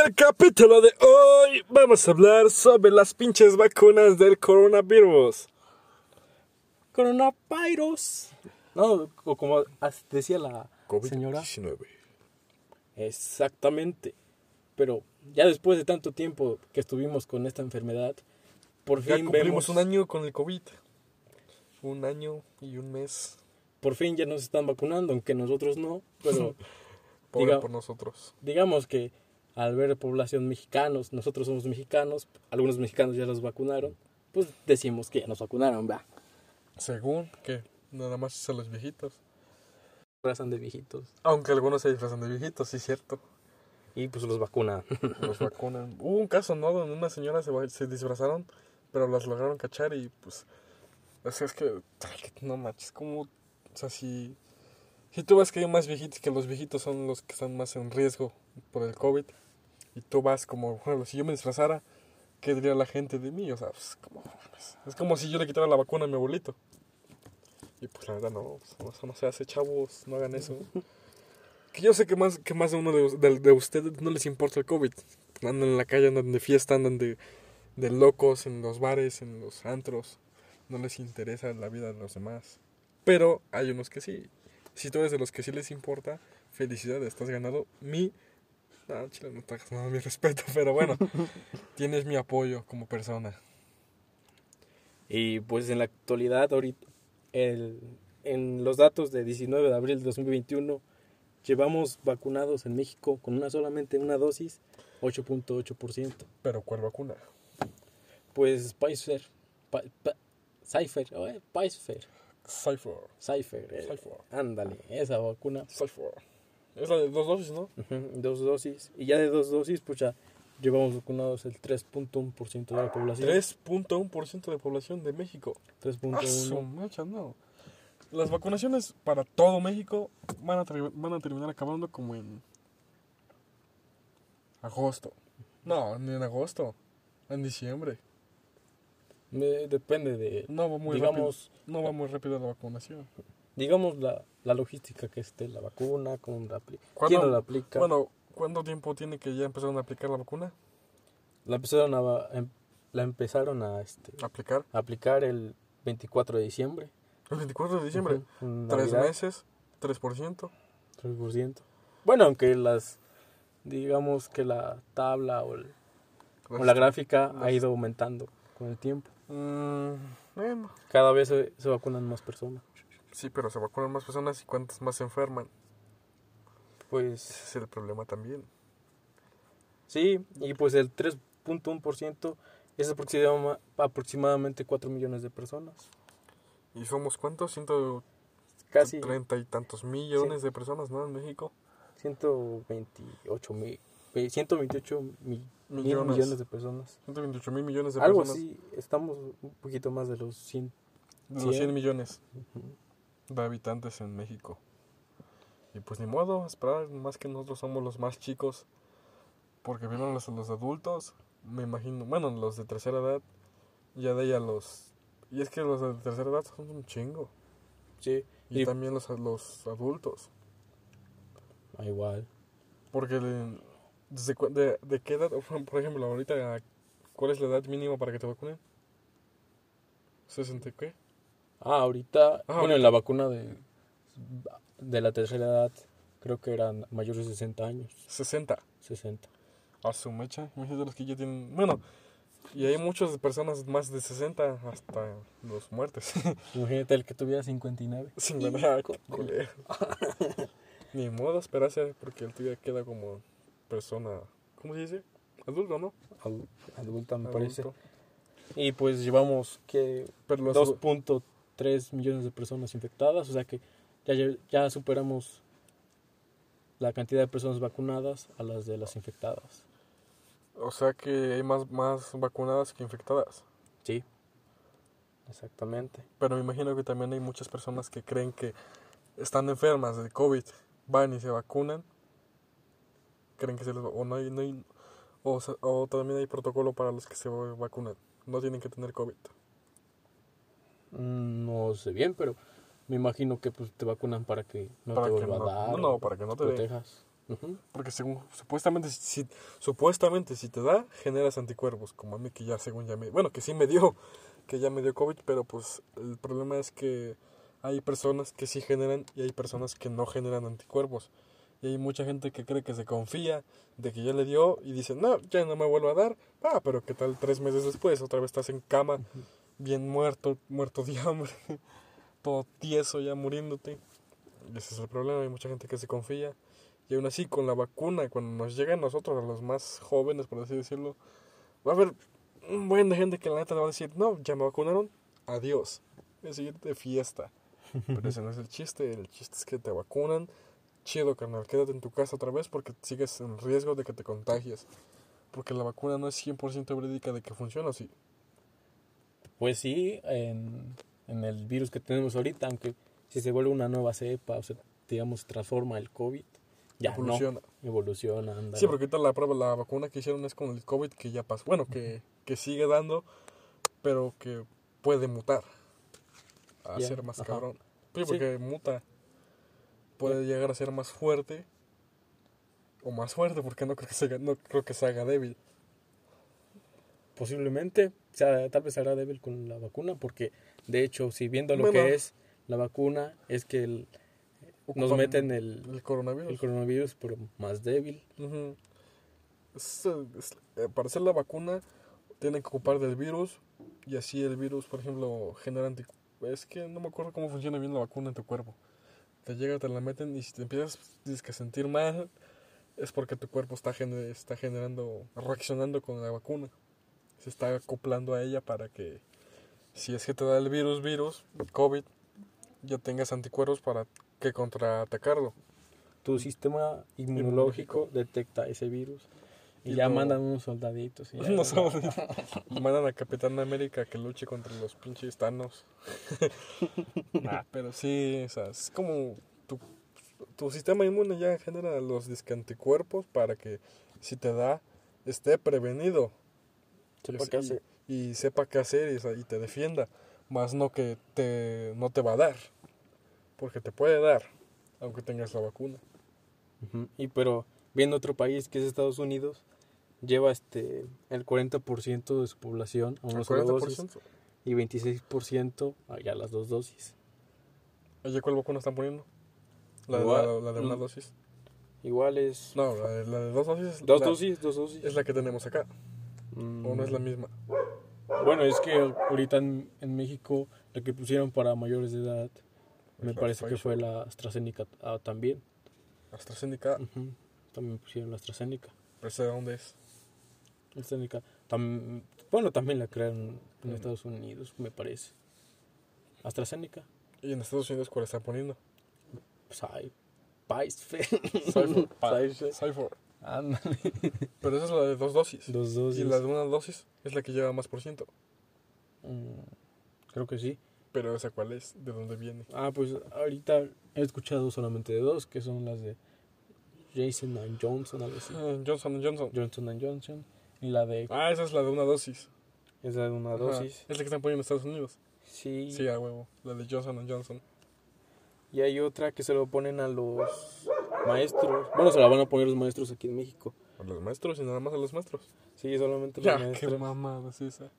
En el capítulo de hoy vamos a hablar sobre las pinches vacunas del coronavirus. Coronavirus. No, o como decía la señora. COVID-19. Exactamente. Pero ya después de tanto tiempo que estuvimos con esta enfermedad, por Ya fin cumplimos vemos, un año con el COVID. Un año y un mes. por fin ya nos están vacunando, aunque nosotros no, pero Pobre Diga- por nosotros. digamos que al ver población mexicanos, nosotros somos mexicanos, algunos mexicanos ya los vacunaron, pues decimos que ya nos vacunaron, va. Según que nada más a los viejitos. Razan de viejitos Aunque algunos se disfrazan de viejitos, sí, cierto. y pues los vacunan. Los vacunan. Hubo un caso, ¿no? Donde una señora se, se disfrazaron, pero las lograron cachar y pues. Sea, es que No manches, como. O sea, si. Si tú ves que hay más viejitos, que los viejitos son los que están más en riesgo por el COVID, y tú vas como, ejemplo, si yo me disfrazara, ¿qué diría la gente de mí? O sea, pues, como, pues, es como si yo le quitara la vacuna a mi abuelito. Y pues la verdad, no, pues, eso no se hace, chavos, no hagan eso. Que yo sé que más, que más de uno de, de- de ustedes no les importa el COVID. Andan en la calle, andan de fiesta, andan de, de locos en los bares, en los antros. No les interesa la vida de los demás. Pero hay unos que sí. Si tú eres de los que sí les importa, felicidades, estás ganado mi... No, chile, no te hagas nada, mi respeto, pero bueno, tienes mi apoyo como persona. Y pues en la actualidad, ahorita, el, en los datos de 19 de abril de 2021, llevamos vacunados en México con una solamente una dosis, 8.8%. Pero ¿cuál vacuna? Pues Pfizer, Cypher, Pfizer, Cypher. Cypher, eh, Cypher. ándale, esa vacuna, Cypher. Es la de dos dosis, ¿no? dos dosis, y ya de dos dosis, pues ya llevamos vacunados el 3.1% de la población. 3.1% de población de México. Ah, su 3.1. mecha, no. Las vacunaciones para todo México van a, ter- van a terminar acabando como en agosto. No, ni en agosto. En diciembre. Me- depende de, No va muy digamos, rápido. No va muy rápido la vacunación. digamos la, la logística que esté la vacuna, cómo la apli- ¿Cuándo- quién no la aplica. Bueno, ¿cuánto tiempo tiene que ya empezaron a aplicar la vacuna? la empezaron a, em- la empezaron a este, ¿Aplicar? aplicar el 24 de diciembre. El 24 de diciembre. Ujú, en Tres meses. 3%. 3%. Bueno, aunque las, digamos que la tabla o, el- o la gráfica ha ido aumentando con el tiempo. Mm, bueno. Cada vez se, se vacunan más personas. Sí, pero se vacunan más personas y cuántas más se enferman. Pues Ese es el problema también. sí, y pues el 3.1% es aproxima- aproximadamente 4 millones de personas. ¿Y somos cuántos? Ciento Casi treinta y tantos millones de personas, ¿no? En México. 128 mil, 128 mil mil Millones. millones de personas. 128 mil millones de Algo personas. así, estamos un poquito más de los 100. De los 100 Cien. millones de habitantes en México. Y pues ni modo, esperar, más que nosotros somos los más chicos. Porque primero los, los adultos, me imagino, bueno, los de tercera edad, ya de ahí a los... Y es que los de tercera edad son un chingo. Sí, Y, Y- también los, los adultos. ah, igual. Porque le- desde de, de qué edad, por ejemplo, ahorita, ¿cuál es la edad mínima para que te vacunen? ¿60 qué? Ah, ahorita, Ah, bueno, en la vacuna de, de la tercera edad, creo que eran mayores de 60 años. 60. 60. A su mecha, imagínate los que ya tienen. Bueno, y hay muchas personas más de 60 hasta los muertes. Imagínate el que tuviera 59. Sin verdad, culero. Ni modo esperarse porque el tuyo queda como persona. ¿Cómo se dice? Adulto, ¿no? Ad- Adulta, me parece. Y pues llevamos que Pero los 2.3 millones de personas infectadas, o sea que ya, ya superamos la cantidad de personas vacunadas a las de las infectadas. O sea que hay más, más vacunadas que infectadas. Sí, exactamente. Pero me imagino que también hay muchas personas que creen que están enfermas de COVID, van y se vacunan. Creen que se les va- o no hay, no hay- o, o también hay protocolo para los que se vacunan. No tienen que tener COVID. No sé bien, pero me imagino que pues te vacunan para que no Para te vuelva no- a dar. no, para que no te te protejas. Porque según, supuestamente, si, supuestamente si te da, generas anticuerpos, como a mí que ya según ya me... Bueno, que sí me dio, que ya me dio COVID, pero pues el problema es que hay personas que sí generan y hay personas que no generan anticuerpos. Y hay mucha gente que cree que se confía de que ya le dio y dice, no, ya no me vuelvo a dar. Ah, pero ¿qué tal tres meses después? Otra vez estás en cama, bien muerto, muerto de hambre, todo tieso ya muriéndote. Y ese es el problema, hay mucha gente que se confía. Y aún así, con la vacuna, cuando nos llega a nosotros, a los más jóvenes, por así decirlo, va a haber un buen de gente que la neta le va a decir, no, ya me vacunaron, adiós. Es seguir de fiesta. Pero ese no es el chiste, el chiste es que te vacunan. Chido, carnal, quédate en tu casa otra vez porque sigues en riesgo de que te contagies. Porque la vacuna no es 100% verídica de que funciona, sí. Pues sí, en, en el virus que tenemos ahorita, aunque si se vuelve una nueva cepa, o sea, digamos, transforma el COVID, ya Evoluciona. no, evoluciona, anda. Sí, porque ahorita la prueba, la vacuna que hicieron es con el COVID que ya pasó. Bueno, que, que sigue dando, pero que puede mutar a ser más ajá. cabrón. Sí, Sí. porque muta. Puede llegar a ser más fuerte. O más fuerte, porque no creo que se haga, no creo que se haga débil. Posiblemente, sea, tal vez hará débil con la vacuna, porque de hecho, si viendo lo Bueno. que es la vacuna, es que el- nos meten el, el coronavirus. el coronavirus, pero más débil. Es, eh, es- para hacer la vacuna tienen que ocupar del virus y así el virus, por ejemplo, genera anti... Es que no me acuerdo cómo funciona bien la vacuna en tu cuerpo. Te llega, te la meten y si te empiezas que sentir mal es porque tu cuerpo está, gener- está generando, reaccionando con la vacuna. Se está acoplando a ella para que si es que te da el virus, virus, COVID, ya tengas anticuerpos para que contraatacarlo. Tu sistema inmunológico detecta ese virus y, Y ya mandan unos soldaditos. y ya- No sabes. Mandan a Capitán América que luche contra los pinches Thanos. Nah, pero sí, o sea, es como tu, tu sistema inmune ya genera los disque anticuerpos para que si te da, esté prevenido. Sepa Y- qué hacer. Y, sepa qué hacer y, te defienda. Más no que te, no te va a dar. Porque te puede dar, aunque tengas la vacuna. Ujú, Y pero viendo otro país que es Estados Unidos, lleva este el 40% de su población a una sola dosis 40%. y 26% a ya las dos dosis. Oye, ¿cuál vacuna están poniendo? La, de- Igual, la- la de una mm. dosis. Igual es No, la de, la de dos dosis. dos dosis, dos dosis. Es la que tenemos acá. Mm, ¿O no es la misma? Bueno, es que ahorita en, en México la que pusieron para mayores de edad me Es parece que Pfizer. fue la AstraZeneca ah, también. AstraZeneca. Ujú, También pusieron la AstraZeneca. ¿Pero sé de dónde es? AstraZeneca. tam- bueno, también la crearon en Mm. Estados Unidos, me parece. AstraZeneca. ¿Y en Estados Unidos cuál están poniendo? Pfizer. Cypher. Pfizer. Ándale. Pero esa es la de dos dosis. Dos dosis. Y la de una dosis es la que lleva más por ciento. Mm, creo que sí. Pero esa cuál es, de dónde viene. Ah, pues ahorita he escuchado solamente de dos, que son las de Jason and Johnson, algo así. Ah, Johnson Johnson. Johnson and Johnson. Y la de Ah, esa es la de una dosis. esa de una Ajá. dosis. Es la que están poniendo en Estados Unidos. Sí. Sí, a huevo. La de Johnson Johnson. Y hay otra que se lo ponen a los maestros. Bueno, se la van a poner los maestros aquí en México. A los maestros y nada más a los maestros. Sí, solamente los Ya, qué maestros. mamada es esa.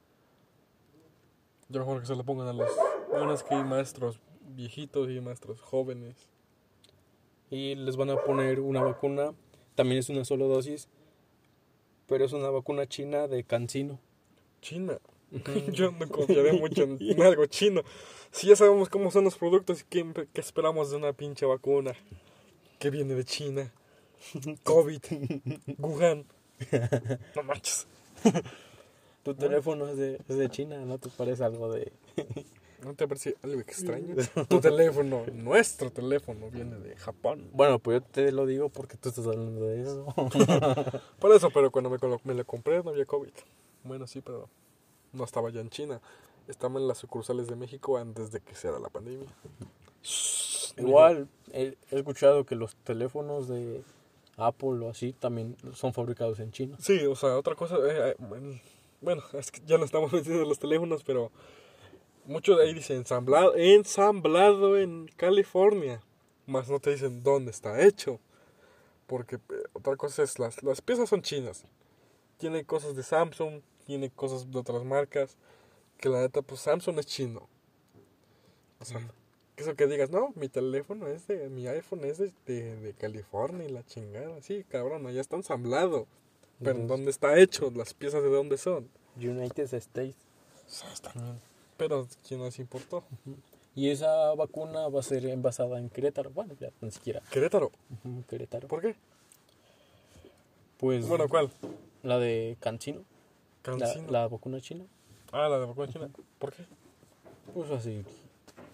Yo mejor que se la pongan a los... Hay unas que hay maestros viejitos y maestros jóvenes. Y les van a poner una vacuna. También es una sola dosis. Pero es una vacuna china de cancino. China. Yo no confiaré mucho en, en algo chino. Si ya sabemos cómo son los productos, ¿qué, qué esperamos de una pinche vacuna? Que viene de China. COVID. Wuhan. No manches. Tu teléfono es de, es de China, ¿no te parece algo de...? ¿No te parece algo extraño? Tu teléfono, nuestro teléfono, viene de Japón. Bueno, pues yo te lo digo porque tú estás hablando de eso. Por eso, pero cuando me, me lo compré no había COVID. Bueno, sí, pero no estaba ya en China. Estaba en las sucursales de México antes de que se haga la pandemia. Igual, he, he escuchado que los teléfonos de Apple o así también son fabricados en China. Sí, o sea, otra cosa. eh, eh, bueno, es que ya no estamos metiendo en los teléfonos, pero mucho de ahí dice ensamblado, ensamblado en California. Más no te dicen dónde está hecho. Porque eh, otra cosa es, las, las piezas son chinas. Tiene cosas de Samsung, tiene cosas de otras marcas. Que la neta, pues Samsung es chino. O sea, eso que digas, no, mi teléfono es de, mi iPhone es de, de, de California y la chingada. Sí, cabrón, ya está ensamblado. Pero Ujú. ¿dónde está hecho? Las piezas de dónde son. United States. También. Pero ¿quién nos importó? Y esa vacuna va a ser envasada en Querétaro. Bueno, ya ni siquiera. Querétaro. Ujú, Querétaro. ¿Por qué? Pues Bueno, ¿cuál? la de Cancino. La, Cancino. la vacuna china. Ah, la de vacuna china. ¿Por qué? Pues así,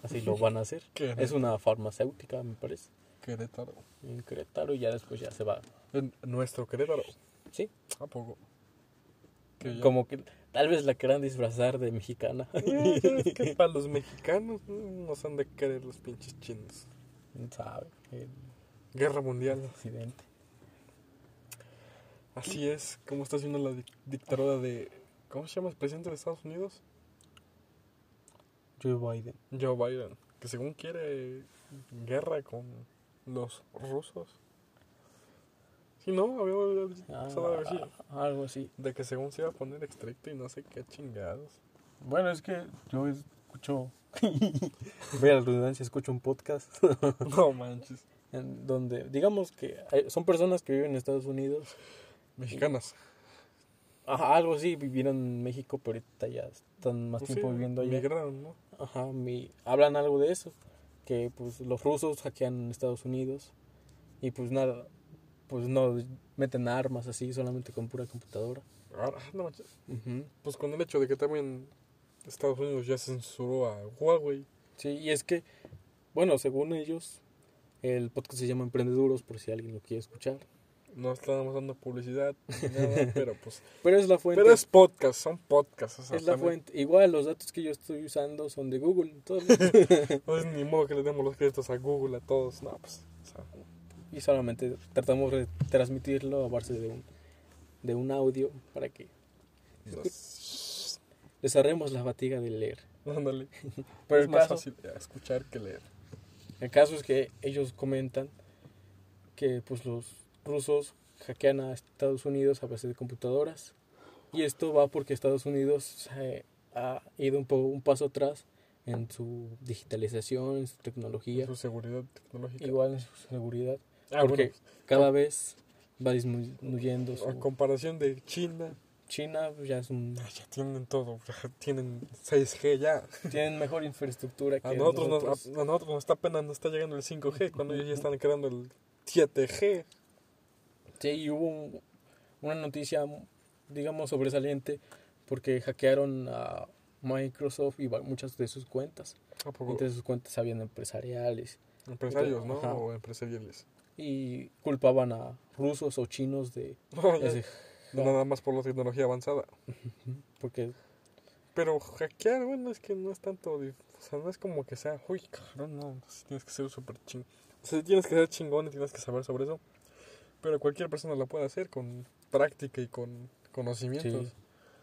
así lo van a hacer. Es una farmacéutica, me parece. Querétaro. En Querétaro y ya después ya se va. En nuestro Querétaro. Sí, ¿A poco? Que como que tal vez la quieran disfrazar de mexicana. Eh, es que para los mexicanos nos han de querer los pinches chinos. ¿Quién sabe? El Guerra mundial. presidente. Así es. ¿Cómo está haciendo la dic- dictadura de... ¿Cómo se llama el presidente de Estados Unidos? Joe Biden. Joe Biden. Que según quiere guerra con los rusos. Sí, ¿no? Había escuchado algo así. Ah, algo así. De que según se iba a poner estricto y no sé qué chingados. Bueno, es que yo escucho. Voy a la redundancia, escucho un podcast No manches. en donde, digamos que hay- son personas que viven en Estados Unidos. Mexicanas. Ajá, algo así, vivieron en México, pero ahorita ya están más Pues tiempo sí, viviendo allá. Migraron, ¿no? Ajá, mi, hablan algo de eso. Que pues los rusos hackean en Estados Unidos. Y pues nada, pues no meten armas así, solamente con pura computadora. Ah, no. Pues con el hecho de que también Estados Unidos ya censuró a Huawei. Sí, y es que, bueno, según ellos, el podcast se llama Emprendeduros, por si alguien lo quiere escuchar. No estamos dando publicidad nada, pero pues. Pero es la fuente. Pero es podcast, son podcasts. O sea, es la también- fuente. Igual los datos que yo estoy usando son de Google. entonces, No es ni modo que le demos los créditos a Google a todos. No, pues. O sea, y solamente tratamos de transmitirlo a base de un, de un audio para que nos- desarremos la fatiga de leer. Ándale. Pero es más caso, fácil escuchar que leer. el caso es que ellos comentan que pues los rusos hackean a Estados Unidos a base de computadoras. Y esto va porque Estados Unidos se ha ido un, poco, un paso atrás en su digitalización, en su tecnología, Su seguridad tecnológica. igual en su seguridad. Ah, porque bueno, cada vez va disminuyendo a su... comparación de China, China pues, ya es un... ah, ya tienen todo. tienen 6G ya. tienen mejor infraestructura que A nosotros, nos, nosotros. a, a nosotros nos está apenas nos está llegando el 5G cuando ellos ya están creando el 7G. Sí, y hubo un- una noticia, digamos, sobresaliente porque hackearon a Microsoft y muchas de sus cuentas. Entre sus cuentas habían empresariales Empresarios, ¿no? Ajá. O empresariales. y culpaban a rusos o chinos de ese nada más por la tecnología avanzada. porque Pero hackear, bueno, es que no es tanto. O sea, no es como que sea, uy, cabrón, no. tienes que ser súper chingón. O sea, tienes que ser chingón y tienes que saber sobre eso. Pero cualquier persona lo puede hacer con práctica y con conocimientos.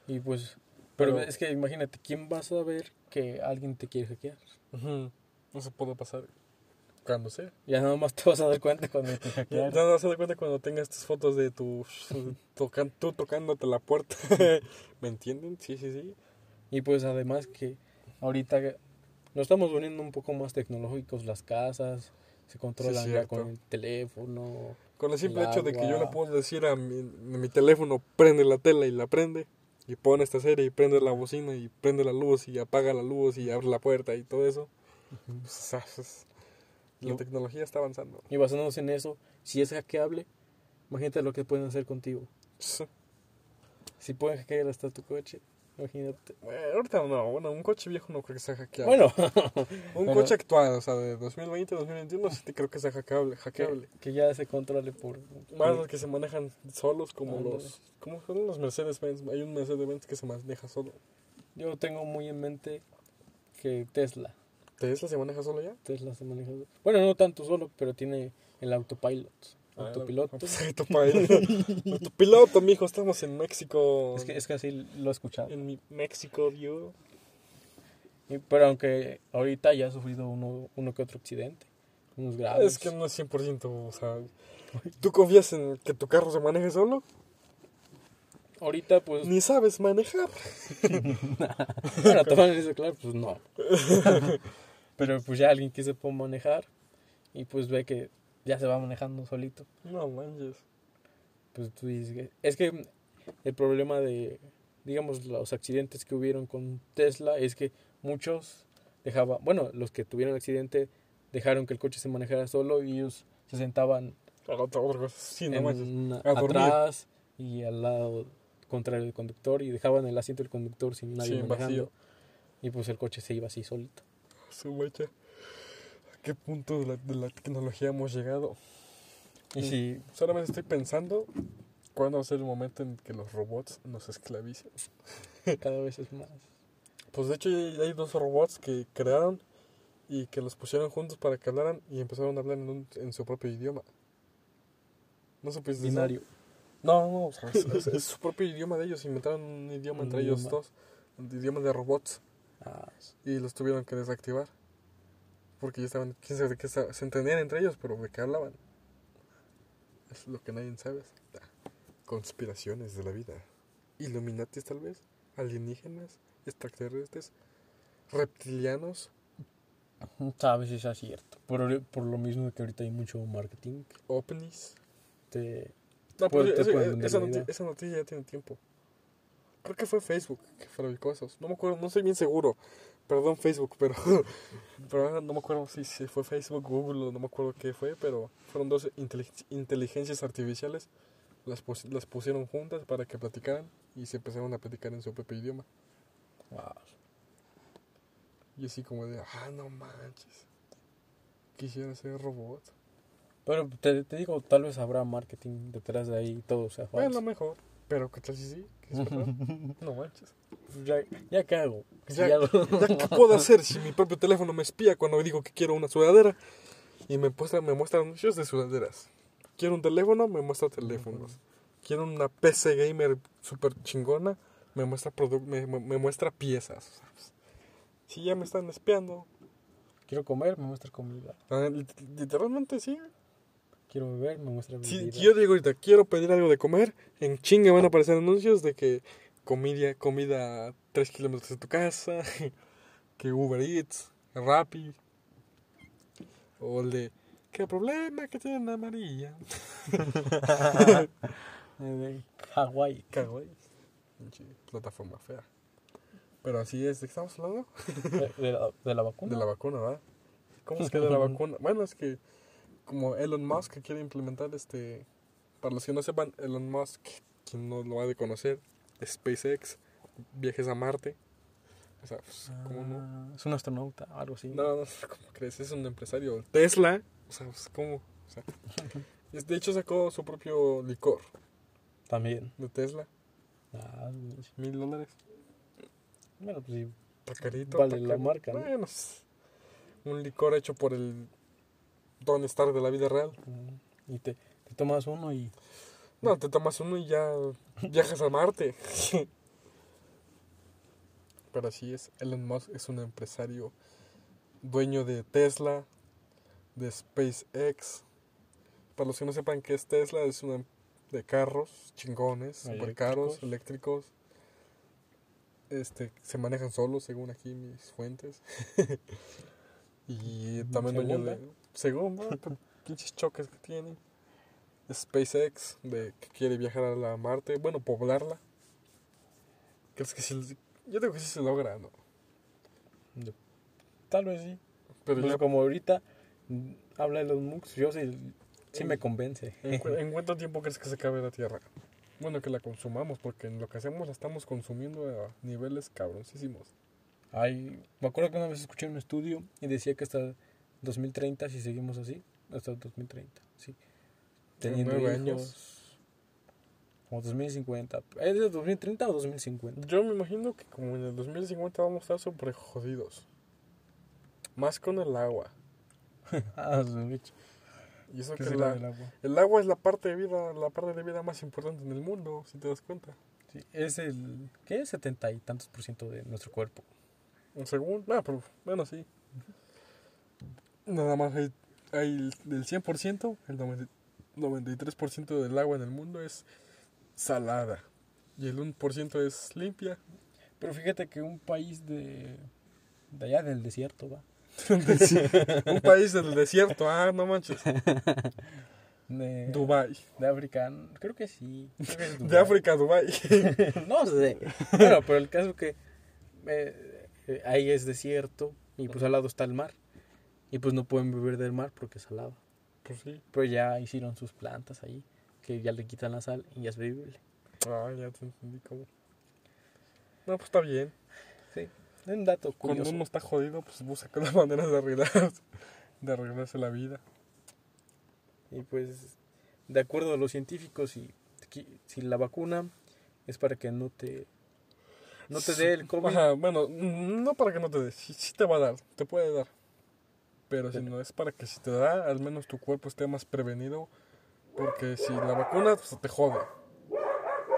sí, y pues pero, Pero- es que imagínate quién va a saber que alguien te quiere hackear. Ujú. No se puede pasar cuando sea. Ya nada más te vas a dar cuenta cuando te Ya hackearon. te vas a dar cuenta cuando tengas tus fotos de tu. tocan, tú tocándote la puerta. ¿Me entienden? Sí, sí, sí. Y pues además que ahorita nos estamos poniendo un poco más tecnológicos las casas, se controlan ya cierto. con el teléfono. Con el simple El hecho de que yo le puedo decir a mi, a mi teléfono, prende la tela y la prende. Y pone esta serie y prende la bocina y prende la luz y apaga la luz y abre la puerta y todo eso. Pues, la tecnología está avanzando. Y basándonos en eso, si es hackeable, imagínate lo que pueden hacer contigo. Si pueden hackear hasta tu coche, imagínate. Bueno, ahorita no, bueno, un coche viejo no creo que sea hackeable. Bueno, un bueno. coche actual, o sea, de 2020, 2021, sí creo que sea hackeable. hackeable. que, que ya se controle por... Más los que se manejan solos, como Ándale. los. ¿Cómo son los Mercedes-Benz? Hay un Mercedes-Benz que se maneja solo. Yo tengo muy en mente que Tesla, ¿Tesla se maneja solo ya? Tesla se maneja... Bueno, no tanto solo, pero tiene el autopilot. Autopiloto. pues, Autopiloto, Autopiloto, mijo, estamos en México. Es que, es que así lo he escuchado. En mi México, yo. Y- Pero aunque ahorita ya ha sufrido uno, uno que otro accidente, unos graves. Es que no es 100%, o sea, ¿Tú confías en que tu carro se maneje solo? Ahorita, pues, Ni sabes manejar. para tomar eso claro, pues no. Pero pues ya alguien que se puede manejar y pues ve que ya se va manejando solito. No manches. Pues tú dices. Es que el problema de, digamos, los accidentes que hubieron con Tesla es que muchos dejaban, bueno, los que tuvieron el accidente dejaron que el coche se manejara solo y ellos se sentaban Otra, otra cosa. Sí, no A atrás y al lado contrario del conductor y dejaban el asiento del conductor sin nadie Sí, manejando. vacío. Y pues el coche se iba así solito. Su mecha. ¿A qué punto de la, de la tecnología hemos llegado? Y Mm. si Solamente estoy pensando cuándo va a ser el momento en que los robots nos esclavicen. cada vez es más. Pues de hecho hay dos robots que crearon y que los pusieron juntos para que hablaran y empezaron a hablar en, un- en su propio idioma. No supiste eso? Binario. No, no, o sea, es, es- su propio idioma de ellos. Inventaron un idioma Un entre ellos idioma. dos, un idioma de robots Ah, y los tuvieron que desactivar. Porque ya estaban, quién sabe de qué se entendían entre ellos, pero de qué hablaban. Es lo que nadie sabe. Conspiraciones de la vida. Illuminatis tal vez, alienígenas, extraterrestres, reptilianos, sabes si es cierto. Por, por lo mismo que ahorita hay mucho marketing. ovnis. Te, No, Puede- te ese- esa, noti- idea. esa noticia ya tiene tiempo. Creo que fue Facebook que fabricó esos. No me acuerdo, no estoy bien seguro. Perdón, Facebook, pero, no me acuerdo si, si fue Facebook, Google o no me acuerdo qué fue, pero fueron dos intelig- inteligencias artificiales. Las, pus- las pusieron juntas para que platicaran y se empezaron a platicar en su propio idioma. wow. Y así como de, ah, no manches. Quisiera ser robot. Pero te, te digo, tal vez habrá marketing detrás de ahí y todo sea Bueno, falso. mejor. Pero ¿qué tal si sí? ¿Que es verdad? no manches. Ya, ya qué hago. Si Ya, ya ya, ¿qué puedo hacer si mi propio teléfono me espía cuando digo que quiero una sudadera? Y me muestra, me muestra anuncios de sudaderas. Quiero un teléfono, me muestra teléfonos. Quiero una PC gamer super chingona, me muestra me, me- me muestra piezas. Pues, Si ya me están espiando. Quiero comer, me muestra comida. Ah, lit- Literalmente sí. Quiero beber, me muestra Si bebida. yo digo ahorita, quiero pedir algo de comer, en chinga van a aparecer anuncios de que comida, comida a 3 kilómetros de tu casa, que Uber Eats, Rappi, o el de, ¿qué problema que tiene Ana María? Eh, de Hawái. Kawaii. Pinche plataforma fea. Pero así es, ¿de qué estamos hablando? De, de la, de la vacuna. De la vacuna, ¿verdad? ¿Cómo es que de la vacuna? Bueno, es que como Elon Musk quiere implementar este... Para los que no sepan, Elon Musk, quien no lo ha de conocer, SpaceX, viajes a Marte. O sea, pues, ¿cómo no? Ah, Es un astronauta, algo así. No, no, ¿cómo crees? Es un empresario. Tesla, o sea, pues, ¿cómo? O sea, de hecho sacó su propio licor También. de Tesla, Ah, mil dólares. bueno, pues sí. Está carito. Vale la marca, ¿no? Bueno, un licor hecho por el Don Star de la vida real. Y te, te tomas uno y No, te tomas uno y ya viajas a Marte. Pero así es, Elon Musk es un empresario dueño de Tesla, de SpaceX. Para los que no sepan qué es Tesla, es una de carros chingones, super caros, eléctricos. Este, se manejan solos, según aquí mis fuentes. y también dueño de... Según, ¿no? Por pinches choques que tiene. SpaceX, de que quiere viajar a la Marte, bueno, poblarla. ¿Crees que sí? Yo digo que sí se logra, ¿no? Tal vez sí. Pero Pues ya, como ahorita mm, habla de los MOOCs, yo sí, sí me convence. ¿en, en cuánto tiempo crees que se acabe la Tierra? Bueno, que la consumamos, porque en lo que hacemos la estamos consumiendo a niveles cabroncísimos. Ay, me acuerdo que una vez escuché un estudio y decía que hasta 2030, si seguimos así, hasta 2030, sí. Teniendo nueve hijos, años. Como 2050. ¿Es de 2030 o 2050? Yo me imagino que como en el 2050 vamos a estar súper jodidos. Más con el agua. ah, su bicho. Y eso ¿Qué que será la- del agua? el agua es la parte de vida, la parte de vida más importante en el mundo, si te das cuenta. Sí, es el, ¿qué es? 70 y tantos por ciento de nuestro cuerpo. Un segundo, ah, pero bueno, sí. Nada más hay, hay el- del 100%, el, 90 93% del agua en el mundo es salada y el 1% es limpia. Pero fíjate que un país de, de allá del desierto, va. un país del desierto, ah, no manches. De, Dubai. de África, creo que sí. creo que es De. África, Dubai. no sé. Bueno, pero el caso que eh, eh, ahí es desierto y pues al lado está el mar. Y pues no pueden beber del mar porque es salado. Pues sí. Pero ya hicieron sus plantas ahí, que ya le quitan la sal y ya es bebible. Ah, ya te entendí cómo. No, pues está bien. Sí. Un dato Cuando curioso. uno está jodido, pues busca las maneras de arreglar, de arreglarse la vida. Y pues, de acuerdo a los científicos, si, si la vacuna es para que no te, no te dé el COVID. Ajá, bueno, mm, no para que no te dé, sí, sí te va a dar, te puede dar. Pero si no es para que si te da, al menos tu cuerpo esté más prevenido. Porque si la vacuna, pues te jode.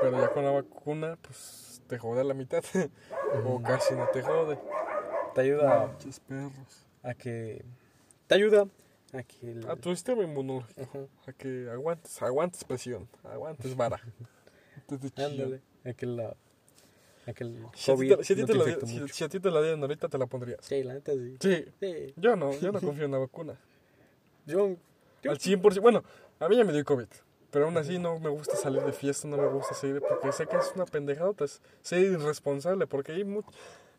Pero ya con la vacuna, pues te jode a la mitad. o casi no te jode. Te ayuda perros. a que. Te ayuda a que. el- A tu sistema inmunológico. Ajá, A que aguantes, aguantes presión, aguantes vara. Ándale. A que la. A que el Si a ti te- no te te la si- mucho. si a ti te la dieran ahorita, te la pondrías. Sí, la neta sí. Sí, Sí. yo no, yo no confío en la vacuna. Yo. yo- Al 100%. Bueno, a mí ya me dio COVID. Pero aún así no me gusta salir de fiesta, no me gusta salir porque sé que es una pendejada, ser irresponsable, porque hay mucho,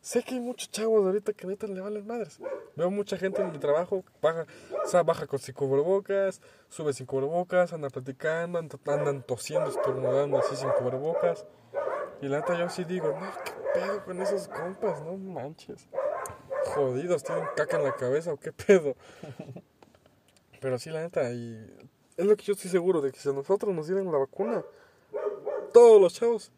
sé que hay muchos chavos ahorita que neta le valen madres. Veo mucha gente en mi trabajo, baja, o sea, baja con sin cubrebocas, sube sin cubrebocas, anda platicando, andan, andan tosiendo, estornudando así sin cubrebocas. Y la neta yo sí digo, no, qué pedo con esos compas, no manches. Jodidos, tienen caca en la cabeza o qué pedo. Pero sí, la neta, y es lo que yo estoy seguro de que si a nosotros nos dieran la vacuna, todos los chavos,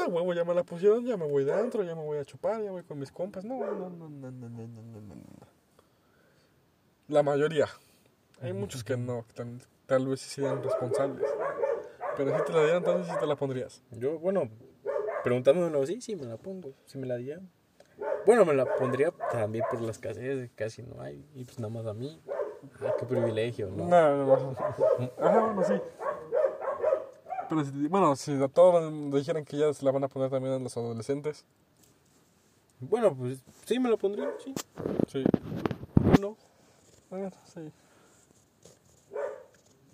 ah, huevo, ya me la pusieron, ya me voy de antro, ya me voy a chupar, ya voy con mis compas. No, no, no, no, no, no, no, no, no, no. La mayoría. Hay muchos que no, que tal, tal vez sí serían responsables. Pero si te la dieran, entonces sí te la pondrías. Yo, bueno, preguntándomelo así, sí me la pongo. Si me la dieran. Bueno, me la pondría también por la escasez, de que casi no hay. Y pues nada más a mí. Ah, qué privilegio, ¿no? No, no, no. Ajá, bueno, sí. Pero si, bueno, si a todos dijeran que ya se la van a poner también a los adolescentes, Bueno, pues sí me la pondría, sí. sí. Bueno, Bueno, sí.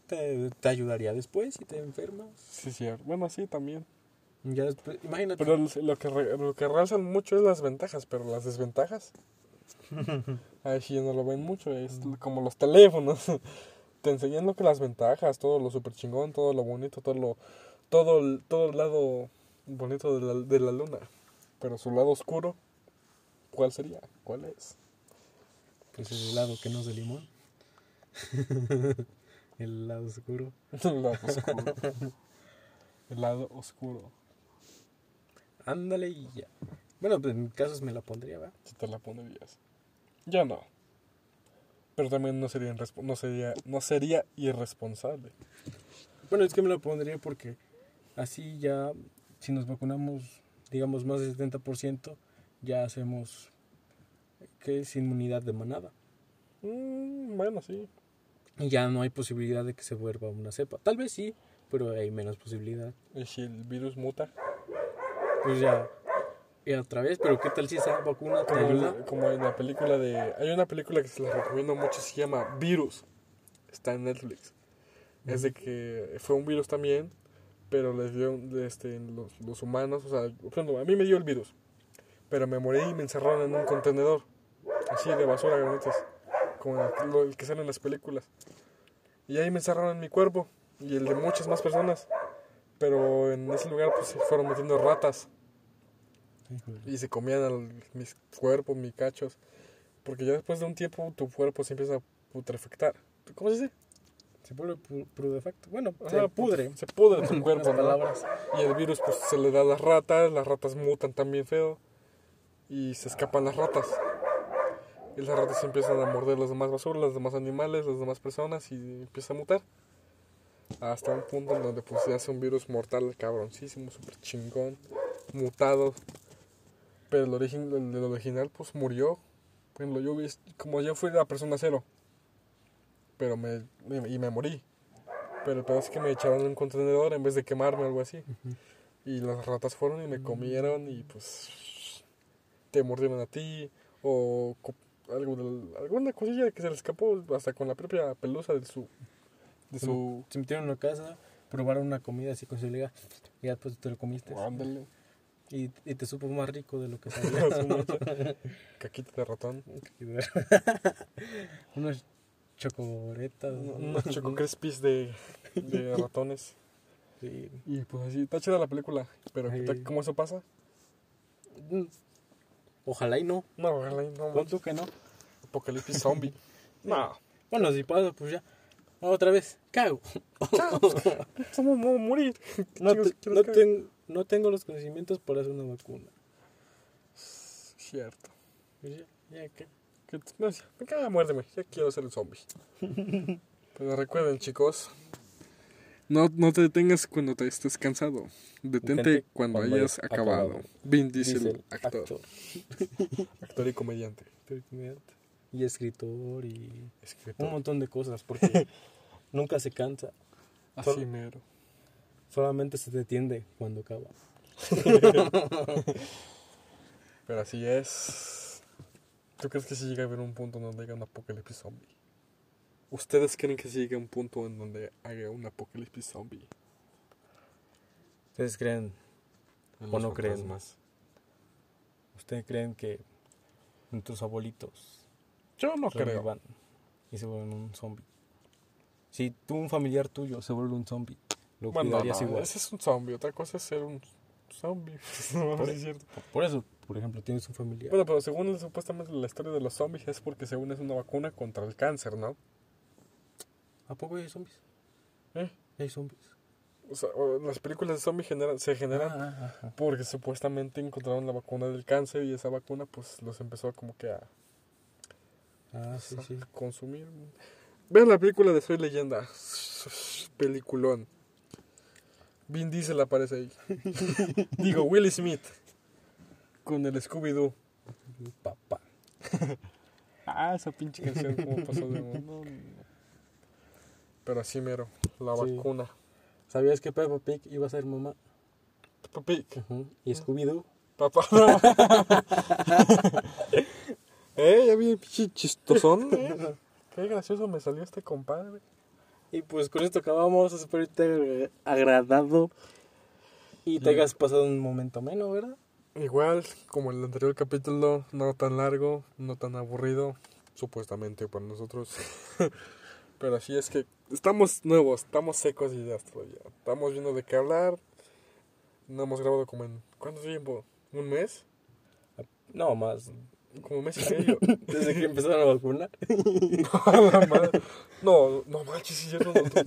te, te ayudaría después si te enfermas. Sí, sí. Bueno, sí, también. Ya después, imagínate. Pero lo que, re- lo que realzan mucho es las ventajas, pero las desventajas. Ahí sí no lo ven mucho, es como los teléfonos. Te enseñan lo que las ventajas, todo lo super chingón, todo lo bonito, todo lo todo el, todo el lado bonito de la, de la luna. Pero su lado oscuro, ¿cuál sería? ¿Cuál es? Pues el lado que no es de limón. el lado oscuro. El lado oscuro. El lado oscuro. Ándale y ya. Bueno, pues en mi caso me la pondría, ¿va? Si te la pondrías. Yo no. Pero también no sería, no sería, no sería irresponsable. Bueno, es que me la pondría porque así ya, si nos vacunamos, digamos, más del 70%, ya hacemos, ¿qué es? Inmunidad de manada. Mm, bueno, sí. Y ya no hay posibilidad de que se vuelva una cepa. Tal vez sí, pero hay menos posibilidad. Y si el virus muta, Pues ya, y otra vez, pero ¿qué tal si esa vacuna te como, ayuda? el- como en la película de... Hay una película que se la recomiendo mucho, se llama Virus. Está en Netflix. Es de que fue un virus también, pero les dio este, los, los humanos, o sea, ejemplo, a mí me dio el virus, pero me morí y me encerraron en un contenedor, así de basura, granitas, como el, el que sale en las películas. Y ahí me encerraron en mi cuerpo y el de muchas más personas, pero en ese lugar pues se fueron metiendo ratas y se comían al- mis cuerpos, mis cachos, porque ya después de un tiempo tu cuerpo se empieza a putrefactar. ¿Cómo se dice? Se vuelve pu- pudefacto. Bueno, Ajá, se pudre. Se pudre tu cuerpo, pocas ¿no? palabras. Y el virus pues se le da a las ratas, las ratas mutan también feo y se escapan las ratas. Y las ratas empiezan a morder las demás basuras, los demás animales, las demás personas y empieza a mutar. Hasta un punto en donde pues se hace un virus mortal cabroncísimo, súper chingón, mutado. Pero el, origen, el original pues murió. Por ejemplo, yo vi, como yo fui la persona cero. Pero me, me- y me morí. Pero el peor es que me echaron en un contenedor en vez de quemarme o algo así. Y las ratas fueron y me comieron y pues te mordieron a ti o algo alguna cosilla que se le escapó hasta con la propia pelusa de su de su Se metieron en una casa, probaron una comida así con su liga y ya después te lo comiste. ándale, Y, y te supo más rico de lo que sabía. caquita de ratón, Unas chocoretas. ¿no? unos choco crispies de, de ratones. Sí. Y pues así, está chida la película, pero ¿qué tal- Ay. ¿cómo eso pasa? Mm. Ojalá y no. No, ojalá y no, tú que no. apocalipsis zombie. no, Bueno, si pasa, pues ya. Otra vez, cago. ¿cómo vamos a morir? No, Chicos, te- ¿quieres no, ten- no tengo los conocimientos para hacer una vacuna. Cierto. Pues ya, ya que. Que, no, ya, me caga, muérdeme, ya quiero ser el zombie. Pero recuerden, chicos, no, no te detengas cuando te estés cansado. Detente Detente cuando, cuando hayas acabado. acabado. Vin Diesel, Dice el actor, actor. actor, y comediante. actor y comediante. Y escritor y Escritor. un montón de cosas porque nunca se cansa. Así Sol- mero. Solamente se detiende cuando acaba. Pero así es. ¿Tú crees que si llega a haber un punto en donde haya un apocalipsis zombie? ¿Ustedes creen que si llega a un punto en donde haya un apocalipsis zombie? ¿Ustedes creen, En ¿O no creen? ustedes creen que nuestros abuelitos Yo no creo. y se vuelven un zombie? Si tú, un familiar tuyo, se vuelve un zombie, lo Bueno, cuidarías no, igual. ese es un zombie. Otra cosa es ser un zombie. no, Por- es cierto. Por eso, por ejemplo, tienes un familiar. Bueno, pero según supuestamente la historia de los zombies es porque según es una vacuna contra el cáncer, ¿no? ¿A poco hay zombies? ¿Eh? Hay zombies. O sea, las películas de zombies generan, se generan Ah, porque supuestamente encontraron la vacuna del cáncer y esa vacuna pues los empezó como que a, Ah, sí, sí. consumir. Vean la película de Soy Leyenda. Peliculón. Vin Diesel aparece ahí. Digo, Will Smith. Con el Scooby-Doo. Papá. Ah, esa pinche canción como pasó de no. Pero así mero, la Sí. vacuna. ¿Sabías que Peppa Pig iba a ser mamá? Papi, Y Scooby-Doo. papá. eh, ya vi el pinche chistosón. eh. Qué gracioso me salió este compadre. Y pues con esto acabamos. Espero que te haya agradado. Y te hayas pasado un momento menos, ¿verdad? Igual, como el anterior capítulo, no tan largo, no tan aburrido, supuestamente para nosotros. Pero así es que estamos nuevos, estamos secos de ideas todavía. Estamos viendo de qué hablar. No hemos grabado como en... ¿Cuánto tiempo? ¿Un mes? No, más. Como mes y medio. Desde que empezaron a vacunar. A la madre. No, no manches, es cierto. Nuestro,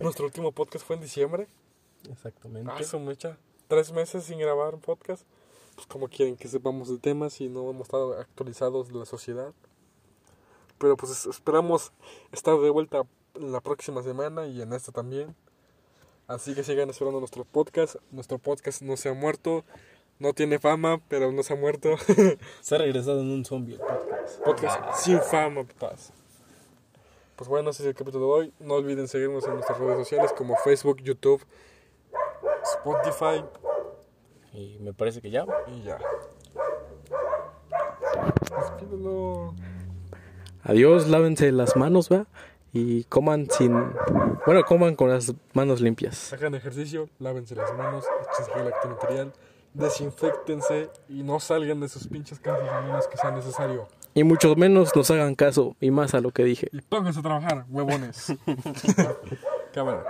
nuestro último podcast fue en diciembre. Exactamente. Ah, su mecha. Tres meses sin grabar un podcast. Pues como quieren que sepamos de temas y no hemos estado actualizados de la sociedad. Pero pues es- esperamos estar de vuelta la próxima semana y en esta también. Así que sigan esperando nuestro podcast. Nuestro podcast no se ha muerto. No tiene fama, pero no se ha muerto. Se ha regresado en un zombie el podcast. podcast sin fama, papás. Pues bueno, ese es el capítulo de hoy. No olviden seguirnos en nuestras redes sociales como Facebook, YouTube, Spotify Y me parece que ya. y ya. Despídelo. Adiós, lávense las manos, ¿va? Y coman sin. Bueno, coman con las manos limpias. Hagan ejercicio, lávense las manos, échense gel antibacterial, desinfectense y no salgan de sus pinches casas a menos que sea necesario. Y mucho menos nos hagan caso, y más a lo que dije. Y pónganse a trabajar, huevones. Cámara.